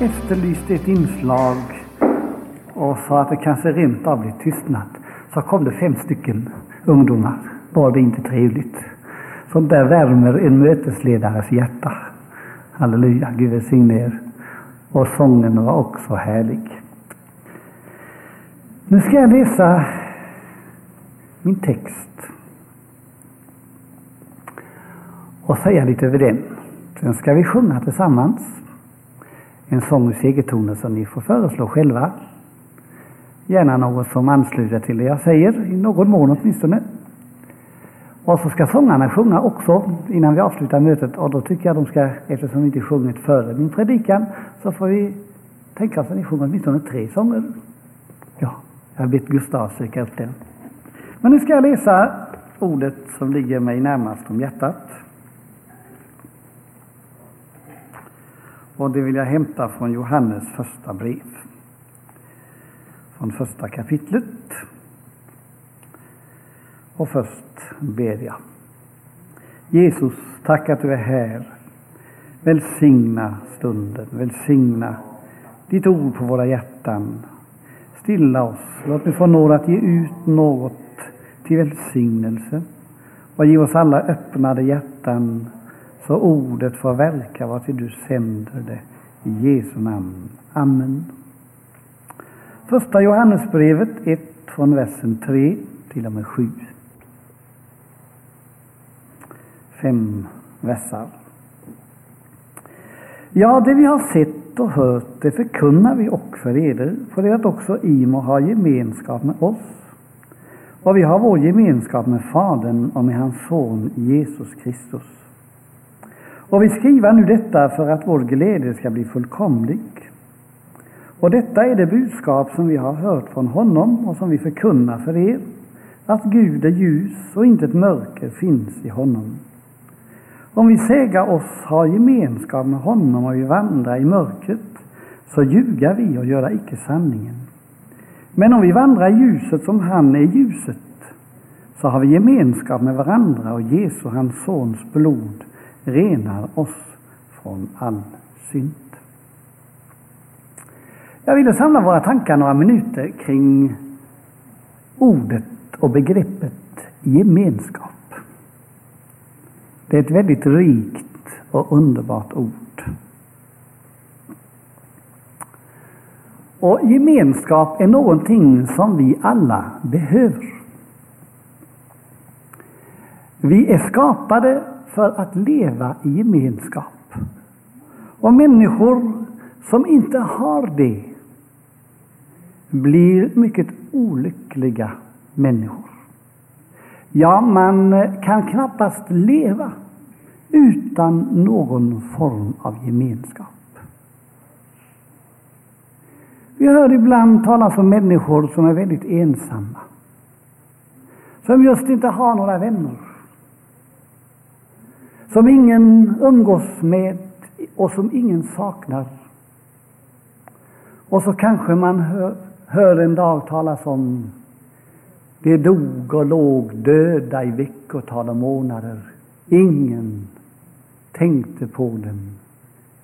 Efterlyste ett inslag och sa att det kanske rent av blir tystnad. Så kom det fem stycken ungdomar. Var det inte trevligt? Sånt där värmer en mötesledares hjärta. Halleluja, Gud välsigne er. Och sången var också härlig. Nu ska jag läsa min text och säga lite över den. Sen ska vi sjunga tillsammans en sång ur segertoner som ni får föreslå själva. Gärna något som ansluter till det jag säger, i någon mån åtminstone. Och så ska sångarna sjunga också innan vi avslutar mötet och då tycker jag de ska, eftersom vi inte sjungit före min predikan, så får vi tänka oss att ni sjunger åtminstone tre sånger. Ja, jag har bett Gustav söka upp den. Men nu ska jag läsa ordet som ligger mig närmast om hjärtat. Och det vill jag hämta från Johannes första brev. Från första kapitlet. Och först ber jag. Jesus, tack att du är här. Välsigna stunden, välsigna ditt ord på våra hjärtan. Stilla oss, låt mig få nåd att ge ut något till välsignelse och ge oss alla öppnade hjärtan så ordet får verka vad till du sänder det. I Jesu namn. Amen. Första Johannesbrevet 1 från versen 3 till och med 7. Fem versar. Ja, det vi har sett och hört, det förkunnar vi också för eder, för det att också Imo må ha gemenskap med oss. Och vi har vår gemenskap med Fadern och med hans son Jesus Kristus. Och vi skriver nu detta för att vår glädje ska bli fullkomlig. Och detta är det budskap som vi har hört från honom och som vi förkunnar för er, att Gud är ljus och inte ett mörker finns i honom. Om vi säga oss ha gemenskap med honom och vi vandrar i mörkret, så ljuga vi och göra icke sanningen. Men om vi vandrar i ljuset som han är i ljuset, så har vi gemenskap med varandra och Jesu, hans sons blod, renar oss från all synd. Jag ville samla våra tankar några minuter kring ordet och begreppet gemenskap. Det är ett väldigt rikt och underbart ord. Och gemenskap är någonting som vi alla behöver. Vi är skapade för att leva i gemenskap. Och människor som inte har det blir mycket olyckliga människor. Ja, man kan knappast leva utan någon form av gemenskap. Vi hör ibland talas om människor som är väldigt ensamma. Som just inte har några vänner. Som ingen umgås med och som ingen saknar. Och så kanske man hör, hör en dag talas om de dog och låg döda i veckotal och månader. Ingen tänkte på dem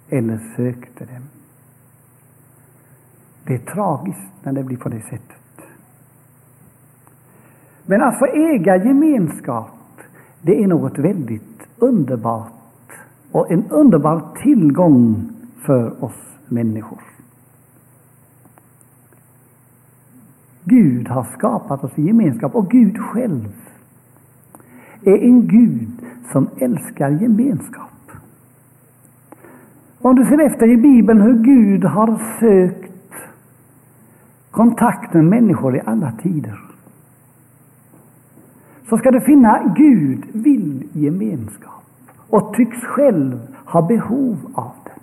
eller sökte dem. Det är tragiskt när det blir på det sättet. Men att få äga gemenskap, det är något väldigt underbart och en underbar tillgång för oss människor. Gud har skapat oss i gemenskap och Gud själv är en Gud som älskar gemenskap. Om du ser efter i Bibeln hur Gud har sökt kontakt med människor i alla tider så ska du finna Gud vill gemenskap och tycks själv ha behov av det.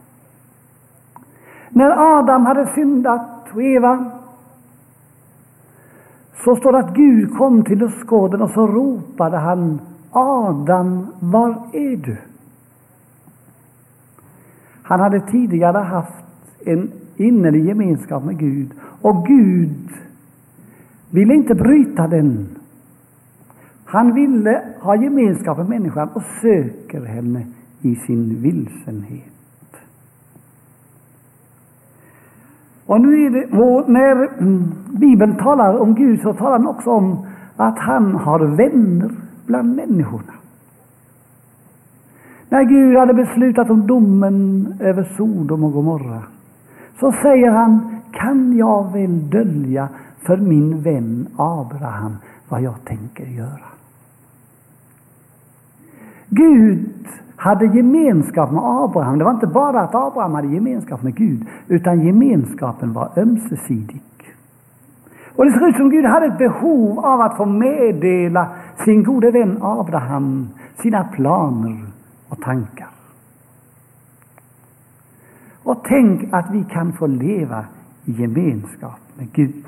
När Adam hade syndat och Eva så står det att Gud kom till lustgården och så ropade han Adam, var är du? Han hade tidigare haft en innerlig gemenskap med Gud och Gud ville inte bryta den. Han ville ha gemenskap med människan och söker henne i sin vilsenhet. Och nu är det, när mm, Bibeln talar om Gud så talar den också om att han har vänner bland människorna. När Gud hade beslutat om domen över Sodom och Gomorra så säger han, kan jag väl dölja för min vän Abraham vad jag tänker göra? Gud hade gemenskap med Abraham. Det var inte bara att Abraham hade gemenskap med Gud, utan gemenskapen var ömsesidig. Och det ser ut som Gud hade ett behov av att få meddela sin gode vän Abraham sina planer och tankar. Och tänk att vi kan få leva i gemenskap med Gud.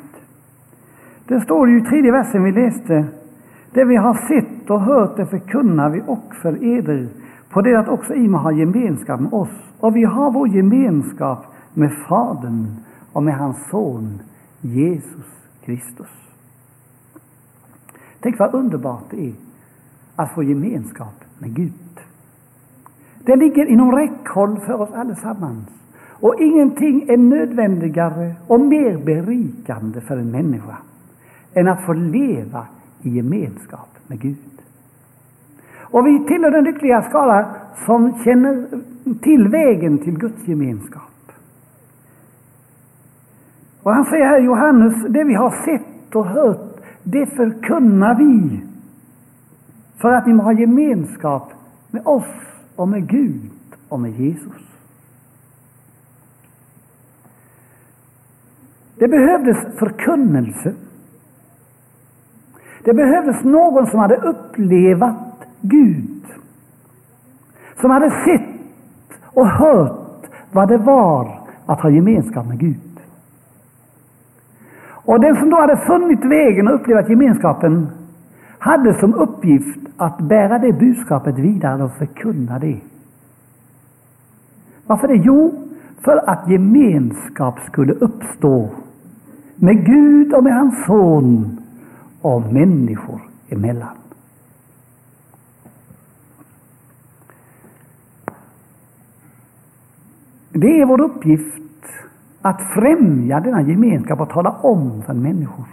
Det står ju i tredje versen vi läste. Det vi har sett och hört det förkunnar vi och för eder, på det att också Ima har gemenskap med oss. Och vi har vår gemenskap med Fadern och med hans son Jesus Kristus. Tänk vad underbart det är att få gemenskap med Gud. Det ligger inom räckhåll för oss allesammans. Och ingenting är nödvändigare och mer berikande för en människa än att få leva i gemenskap med Gud. Och vi tillhör den lyckliga skala som känner till vägen till Guds gemenskap. Och han säger här Johannes, det vi har sett och hört, det förkunnar vi för att ni må ha gemenskap med oss och med Gud och med Jesus. Det behövdes förkunnelse. Det behövdes någon som hade upplevat Gud. Som hade sett och hört vad det var att ha gemenskap med Gud. Och den som då hade funnit vägen och upplevt gemenskapen hade som uppgift att bära det budskapet vidare och förkunna det. Varför det? Jo, för att gemenskap skulle uppstå med Gud och med hans son och människor emellan. Det är vår uppgift att främja denna gemenskap och tala om för människor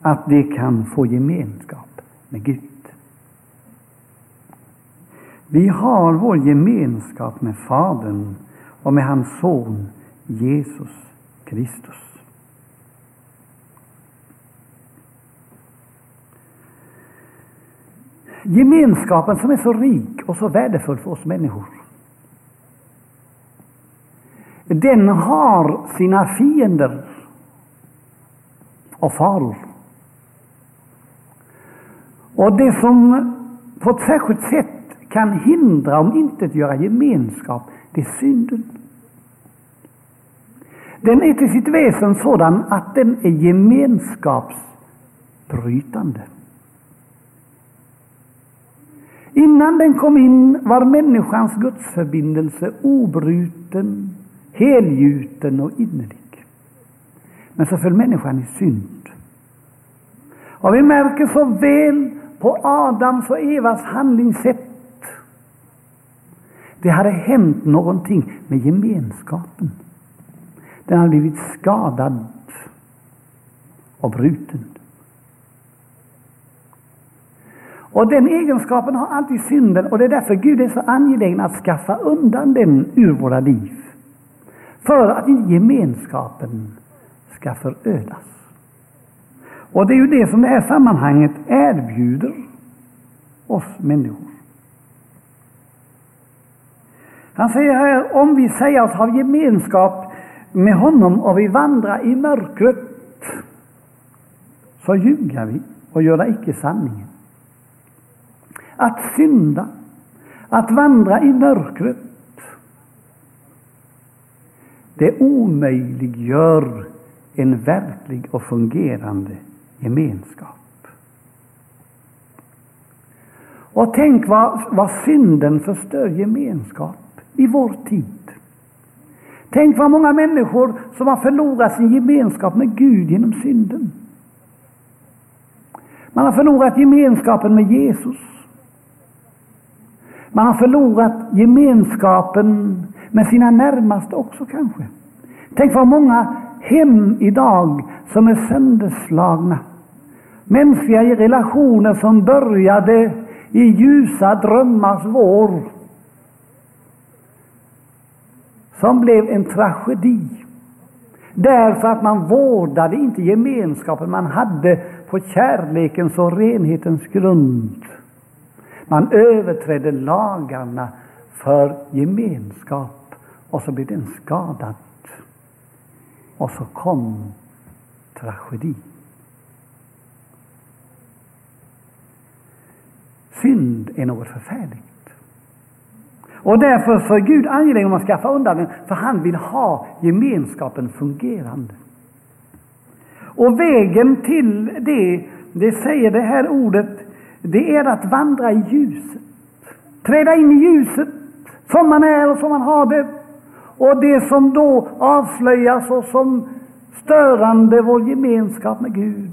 att de kan få gemenskap med Gud. Vi har vår gemenskap med Fadern och med hans son Jesus Kristus. Gemenskapen som är så rik och så värdefull för oss människor den har sina fiender och faror. Och det som på ett särskilt sätt kan hindra, om inte göra gemenskap, det är synden. Den är till sitt väsen sådan att den är gemenskapsbrytande. Innan den kom in var människans gudsförbindelse obruten helgjuten och innerlig. Men så föll människan i synd. Och vi märker så väl på Adams och Evas handlingssätt. Det hade hänt någonting med gemenskapen. Den hade blivit skadad och bruten. Och den egenskapen har alltid synden och det är därför Gud är så angelägen att skaffa undan den ur våra liv för att inte gemenskapen ska förödas. Och det är ju det som det här sammanhanget erbjuder oss människor. Han säger här, om vi säger oss ha gemenskap med honom och vi vandrar i mörkret, så ljuger vi och gör icke sanningen. Att synda, att vandra i mörkret, det omöjliggör en verklig och fungerande gemenskap. Och tänk vad, vad synden förstör gemenskap i vår tid. Tänk vad många människor som har förlorat sin gemenskap med Gud genom synden. Man har förlorat gemenskapen med Jesus. Man har förlorat gemenskapen med sina närmaste också kanske. Tänk vad många hem idag som är sönderslagna. Mänskliga relationer som började i ljusa drömmars vår. Som blev en tragedi. Därför att man vårdade inte gemenskapen man hade på kärlekens och renhetens grund. Man överträdde lagarna för gemenskap och så blev den skadad. Och så kom tragedi. Synd är något förfärligt. Och därför så är Gud angelägen om att skaffa undan den, för han vill ha gemenskapen fungerande. Och vägen till det, det säger det här ordet, det är att vandra i ljuset. Träda in i ljuset, som man är och som man har det. Och det som då avslöjas och som störande vår gemenskap med Gud.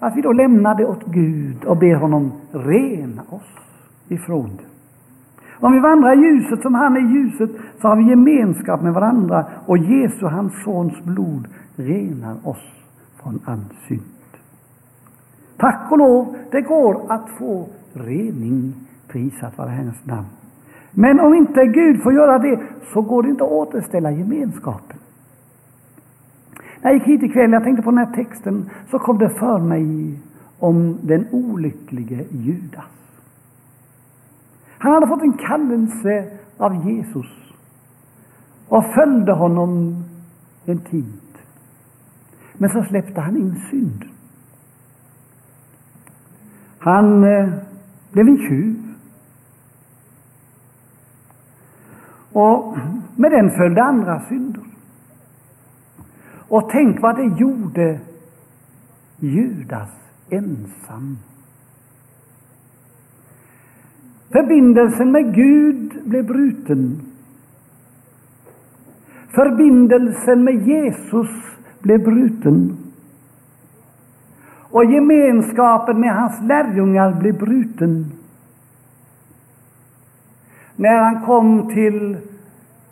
Att vi då lämnar det åt Gud och ber honom rena oss ifrån det. Om vi vandrar i ljuset som han är i ljuset så har vi gemenskap med varandra och Jesu, hans sons blod, renar oss från all synd. Tack och lov, det går att få rening, prisat vare Herrens namn. Men om inte Gud får göra det så går det inte att återställa gemenskapen. När jag gick hit ikväll, jag tänkte på den här texten, så kom det för mig om den olycklige Judas. Han hade fått en kallelse av Jesus och följde honom en tid. Men så släppte han in synden. Han eh, blev en tjuv. Och med den följde andra synder. Och tänk vad det gjorde Judas ensam. Förbindelsen med Gud blev bruten. Förbindelsen med Jesus blev bruten. Och gemenskapen med hans lärjungar blev bruten. När han kom till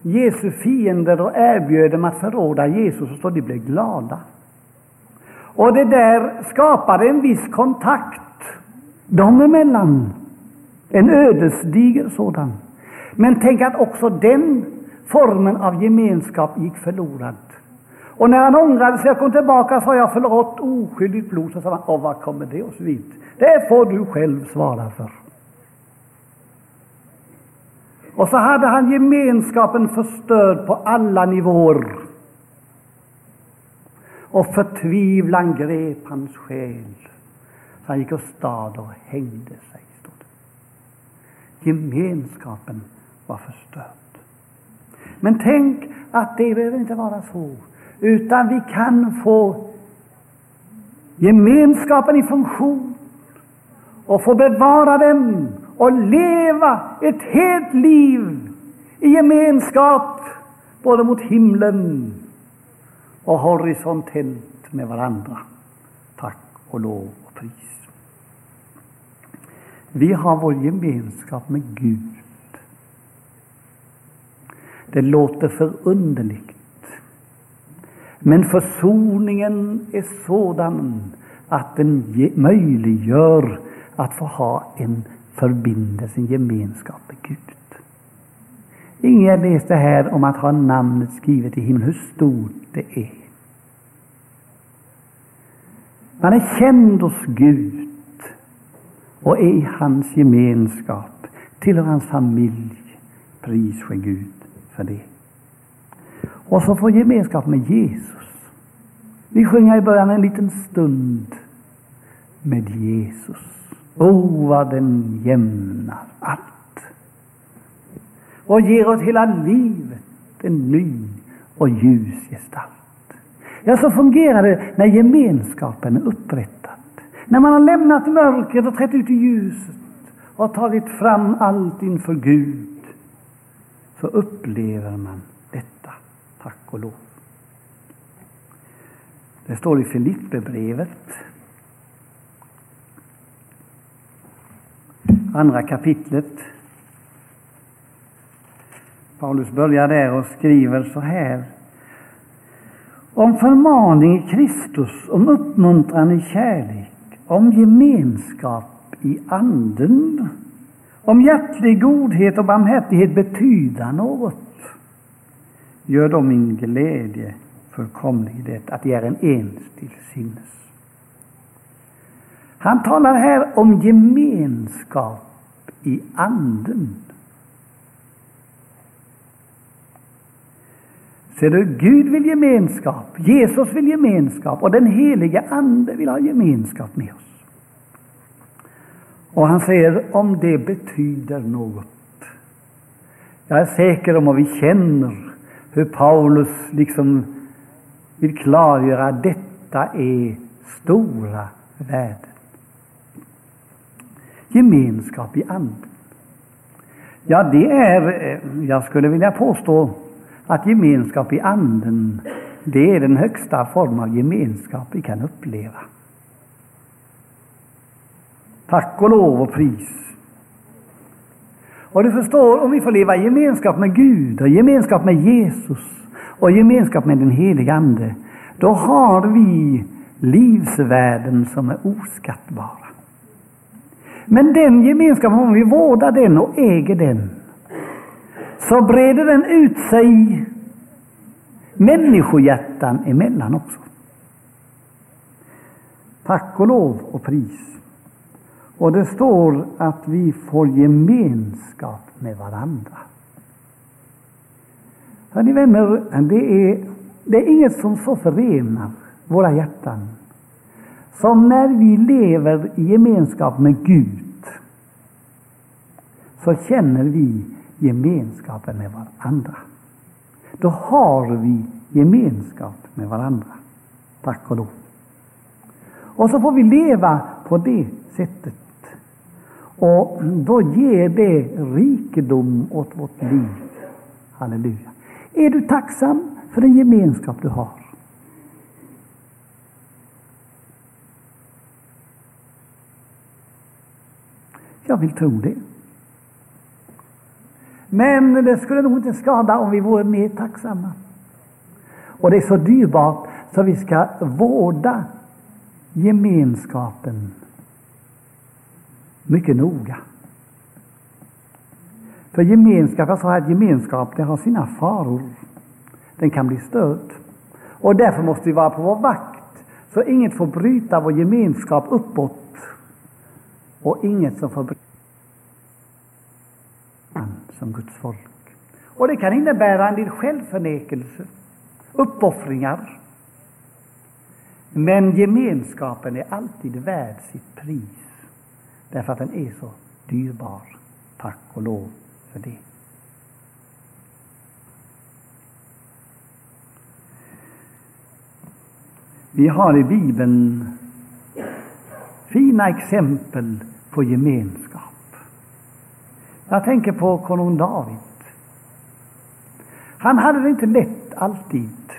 Jesu fiender och erbjöd dem att förråda Jesus, så de blev glada. Och det där skapade en viss kontakt dem emellan. En ödesdiger sådan. Men tänk att också den formen av gemenskap gick förlorad. Och när han ångrade sig och kom tillbaka sa jag förlåt oskyldigt blod. Så sa han, Åh, vad kommer det oss vid? Det får du själv svara för. Och så hade han gemenskapen förstörd på alla nivåer. Och förtvivlan grep hans själ. Så han gick och stad och hängde sig. Gemenskapen var förstörd. Men tänk att det behöver inte vara så, utan vi kan få gemenskapen i funktion och få bevara den och leva ett helt liv i gemenskap både mot himlen och horisontellt med varandra. Tack och lov och pris. Vi har vår gemenskap med Gud. Det låter förunderligt. Men försoningen är sådan att den möjliggör att få ha en förbindelse, en gemenskap med Gud. Ingen läste här om att ha namnet skrivet i himlen, hur stort det är. Man är känd hos Gud och är i hans gemenskap, tillhör hans familj. Pris ske Gud för det. Och så få gemenskap med Jesus. Vi sjunger i början en liten stund med Jesus. O, oh, vad den jämnar allt och ger åt hela livet en ny och ljus gestalt. Ja, så fungerar det när gemenskapen är upprättad. När man har lämnat mörkret och trätt ut i ljuset och tagit fram allt inför Gud, så upplever man tack och lov. Det står i Filipperbrevet, andra kapitlet, Paulus börjar där och skriver så här. Om förmaning i Kristus, om uppmuntran i kärlek, om gemenskap i Anden, om hjärtlig godhet och barmhärtighet betyda något, gör då min glädje fullkomlig i det att de är en ens till sinnes. Han talar här om gemenskap i Anden. Ser du, Gud vill gemenskap, Jesus vill gemenskap och den helige Ande vill ha gemenskap med oss. Och han säger om det betyder något. Jag är säker om, att vi känner hur Paulus liksom vill klargöra att detta är stora värden. Gemenskap i anden. Ja, det är, eh, jag skulle vilja påstå, att gemenskap i anden, det är den högsta form av gemenskap vi kan uppleva. Tack och lov och pris. Och du förstår, om vi får leva i gemenskap med Gud och gemenskap med Jesus och gemenskap med den helige Ande, då har vi livsvärden som är oskattbara. Men den gemenskapen, om vi vårdar den och äger den, så breder den ut sig människohjärtan emellan också. Tack och lov och pris. Och det står att vi får gemenskap med varandra. Hör ni, vänner, det är, det är inget som så förenar våra hjärtan som när vi lever i gemenskap med Gud så känner vi gemenskapen med varandra. Då har vi gemenskap med varandra. Tack och lov. Och så får vi leva på det sättet. Och då ger det rikedom åt vårt liv. Halleluja. Är du tacksam för den gemenskap du har? Jag vill tro det. Men det skulle nog inte skada om vi vore mer tacksamma. Och det är så dyrbart så vi ska vårda gemenskapen mycket noga. För gemenskap, jag sa att gemenskap det har sina faror. Den kan bli störd. Och därför måste vi vara på vår vakt så inget får bryta vår gemenskap uppåt och inget som får bryta som Guds folk. Och det kan innebära en del självförnekelse, uppoffringar. Men gemenskapen är alltid värd sitt pris, därför att den är så dyrbar. Tack och lov för det. Vi har i Bibeln fina exempel på gemenskap. Jag tänker på konung David. Han hade det inte lätt alltid.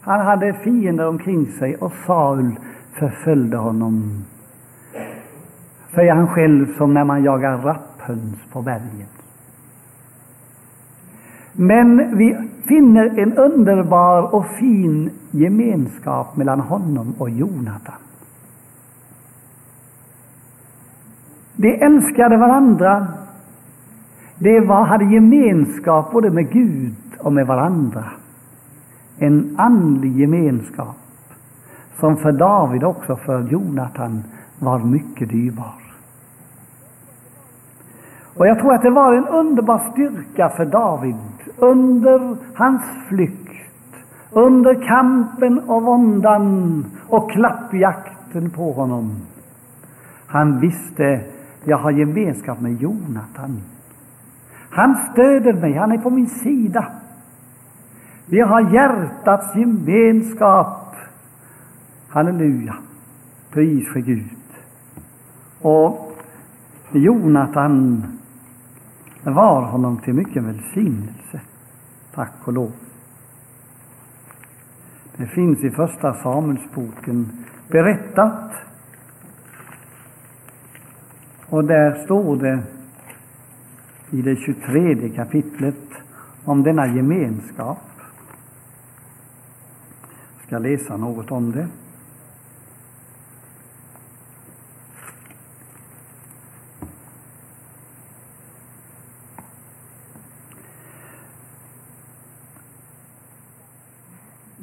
Han hade fiender omkring sig och Saul förföljde honom. Säger han själv som när man jagar rapphöns på berget. Men vi finner en underbar och fin gemenskap mellan honom och Jonatan. De älskade varandra. De var, hade gemenskap både med Gud och med varandra. En andlig gemenskap som för David också för Jonatan var mycket dyrbar. Och jag tror att det var en underbar styrka för David under hans flykt, under kampen och våndan och klappjakten på honom. Han visste jag har gemenskap med Jonatan. Han stöder mig, han är på min sida. Vi har hjärtats gemenskap. Halleluja. Pris för Gud. Och Jonatan var honom till mycket välsignelse. Tack och lov. Det finns i Första Samuelsboken berättat och där står det i det 23 kapitlet om denna gemenskap. Jag ska läsa något om det.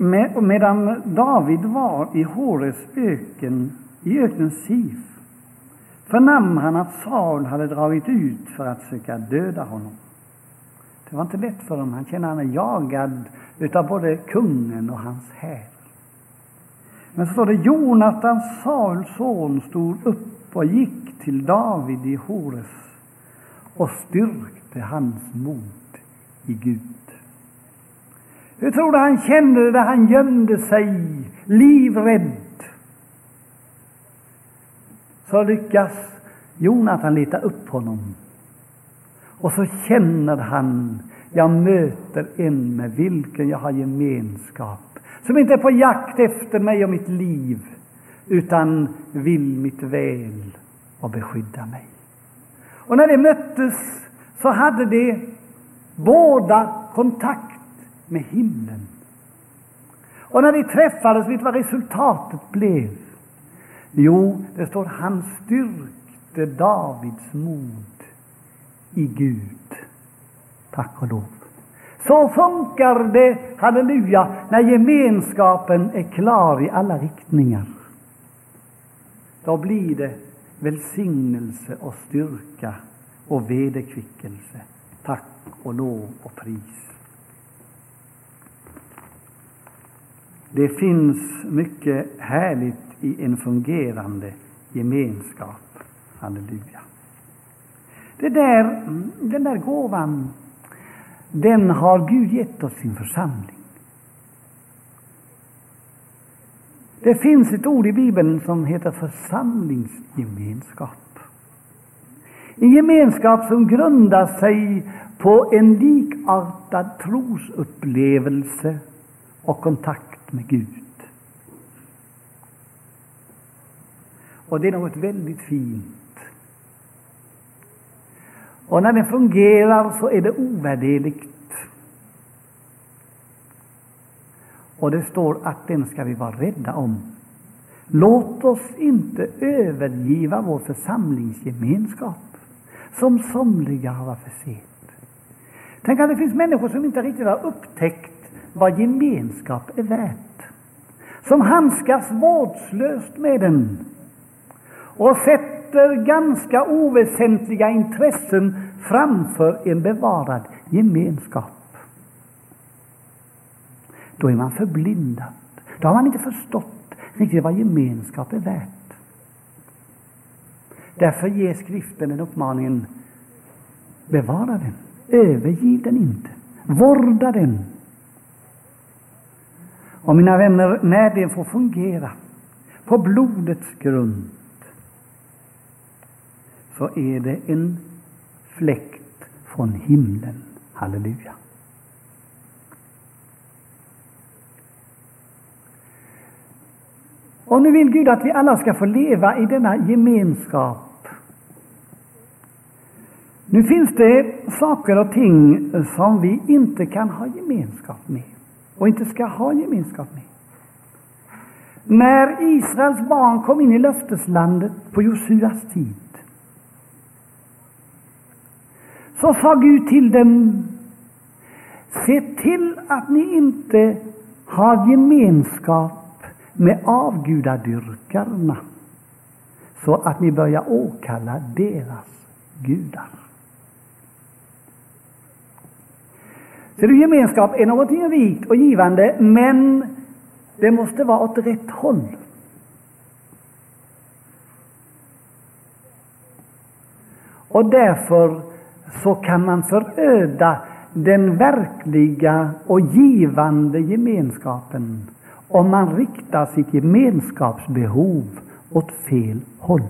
Med, medan David var i Hores öken, i öknen Sif, förnam han att Saul hade dragit ut för att söka döda honom. Det var inte lätt för honom. Han kände att han är jagad utav både kungen och hans här. Men så står det Jonatan, Sauls son, stod upp och gick till David i Hores och styrkte hans mod i Gud. Hur tror du han kände det där han gömde sig, livrädd? Så lyckas Jonathan leta upp honom. Och så känner han, jag möter en med vilken jag har gemenskap, som inte är på jakt efter mig och mitt liv, utan vill mitt väl och beskydda mig. Och när de möttes så hade de båda kontakt med himlen. Och när de träffades, vet du vad resultatet blev? Jo, det står han styrkte Davids mod i Gud. Tack och lov. Så funkar det, halleluja, när gemenskapen är klar i alla riktningar. Då blir det välsignelse och styrka och vederkvickelse. Tack och lov och pris. Det finns mycket härligt i en fungerande gemenskap. Halleluja. Det där, den där gåvan, den har Gud gett oss sin församling. Det finns ett ord i Bibeln som heter församlingsgemenskap. En gemenskap som grundar sig på en likartad trosupplevelse och kontakt med Gud. Och det är något väldigt fint. Och när den fungerar så är det ovärderligt. Och det står att den ska vi vara rädda om. Låt oss inte övergiva vår församlingsgemenskap, som somliga har för sent. Tänk att det finns människor som inte riktigt har upptäckt vad gemenskap är värt. Som handskas vårdslöst med den och sätter ganska oväsentliga intressen framför en bevarad gemenskap. Då är man förblindad. Då har man inte förstått riktigt vad gemenskap är värt. Därför ger skriften den uppmaningen bevara den, övergiv den inte, vårda den och mina vänner, när det får fungera på blodets grund så är det en fläkt från himlen. Halleluja. Och nu vill Gud att vi alla ska få leva i denna gemenskap. Nu finns det saker och ting som vi inte kan ha gemenskap med och inte ska ha gemenskap med. När Israels barn kom in i löfteslandet på Josuas tid så sa Gud till dem Se till att ni inte har gemenskap med avgudadyrkarna så att ni börjar åkalla deras gudar. Så du, gemenskap är någonting rikt och givande, men det måste vara åt rätt håll. Och därför så kan man föröda den verkliga och givande gemenskapen om man riktar sitt gemenskapsbehov åt fel håll.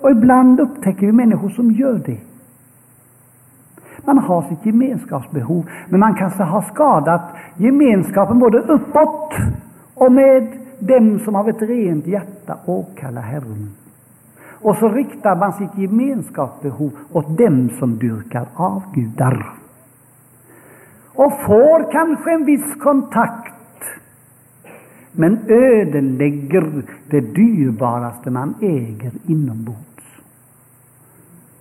Och ibland upptäcker vi människor som gör det. Man har sitt gemenskapsbehov, men man kanske har skadat gemenskapen både uppåt och med dem som av ett rent hjärta åkallar Herren. Och så riktar man sitt gemenskapsbehov åt dem som dyrkar avgudar. Och får kanske en viss kontakt, men ödelägger det dyrbaraste man äger inombords.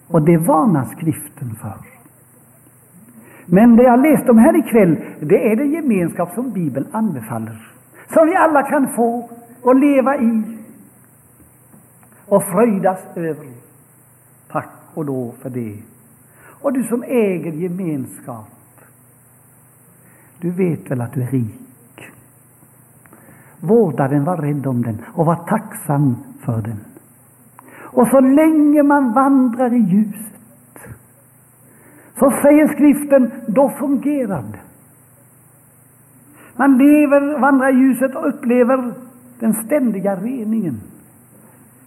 Och det varnar skriften för. Men det jag läst om här ikväll, det är den gemenskap som Bibeln anbefaller. Som vi alla kan få och leva i och fröjdas över. Tack och lov för det. Och du som äger gemenskap, du vet väl att du är rik. Vårda den, var rädd om den och var tacksam för den. Och så länge man vandrar i ljuset, så säger skriften, då fungerar det. Man lever, vandrar i ljuset och upplever den ständiga reningen.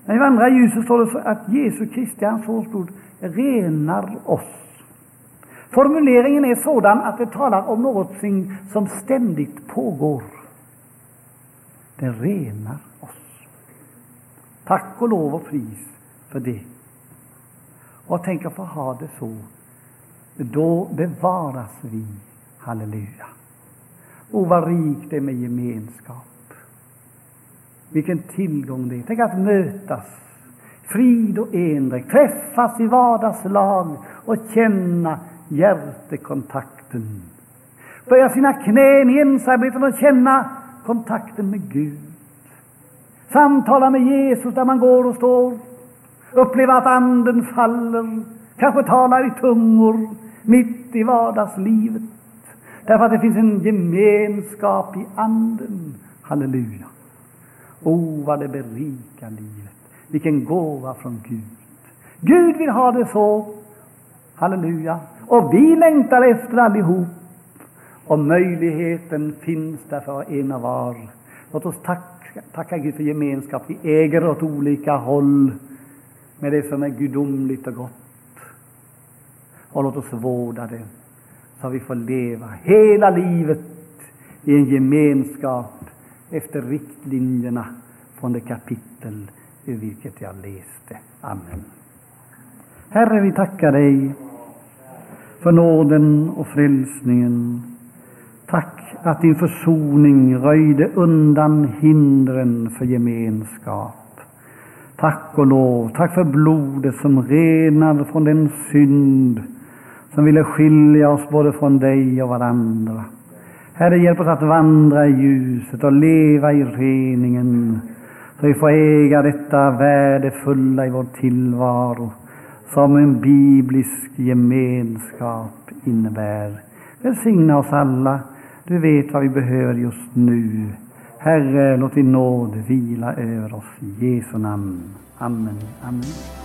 När vi vandrar i ljuset står det att Jesu Kristi, hans blod, renar oss. Formuleringen är sådan att det talar om någonting som ständigt pågår. Det renar oss. Tack och lov och pris för det. Och tänk att få ha det så. Då bevaras vi. Halleluja. O, vad rikt det är med gemenskap. Vilken tillgång det är. Tänk att mötas, frid och endräkt, träffas i vardagslag och känna hjärtekontakten. Böja sina knän i ensamheten och känna kontakten med Gud. Samtala med Jesus där man går och står. Uppleva att anden faller, kanske talar i tungor mitt i vardagslivet. Därför att det finns en gemenskap i anden. Halleluja. O, oh, vad det berikar livet. Vilken gåva från Gud. Gud vill ha det så. Halleluja. Och vi längtar efter allihop. Och möjligheten finns där för en och var. Låt oss tacka, tacka Gud för gemenskap. Vi äger åt olika håll med det som är gudomligt och gott. Och låt oss vårda det så vi får leva hela livet i en gemenskap efter riktlinjerna från det kapitel ur vilket jag läste. Amen. Herre, vi tackar dig för nåden och frälsningen. Tack att din försoning röjde undan hindren för gemenskap. Tack och lov, tack för blodet som renar från den synd som ville skilja oss både från dig och varandra. Herre, hjälp oss att vandra i ljuset och leva i reningen, så vi får äga detta värdefulla i vår tillvaro, som en biblisk gemenskap innebär. Välsigna oss alla. Du vet vad vi behöver just nu. Herre, låt din nåd vila över oss. I Jesu namn. Amen. Amen.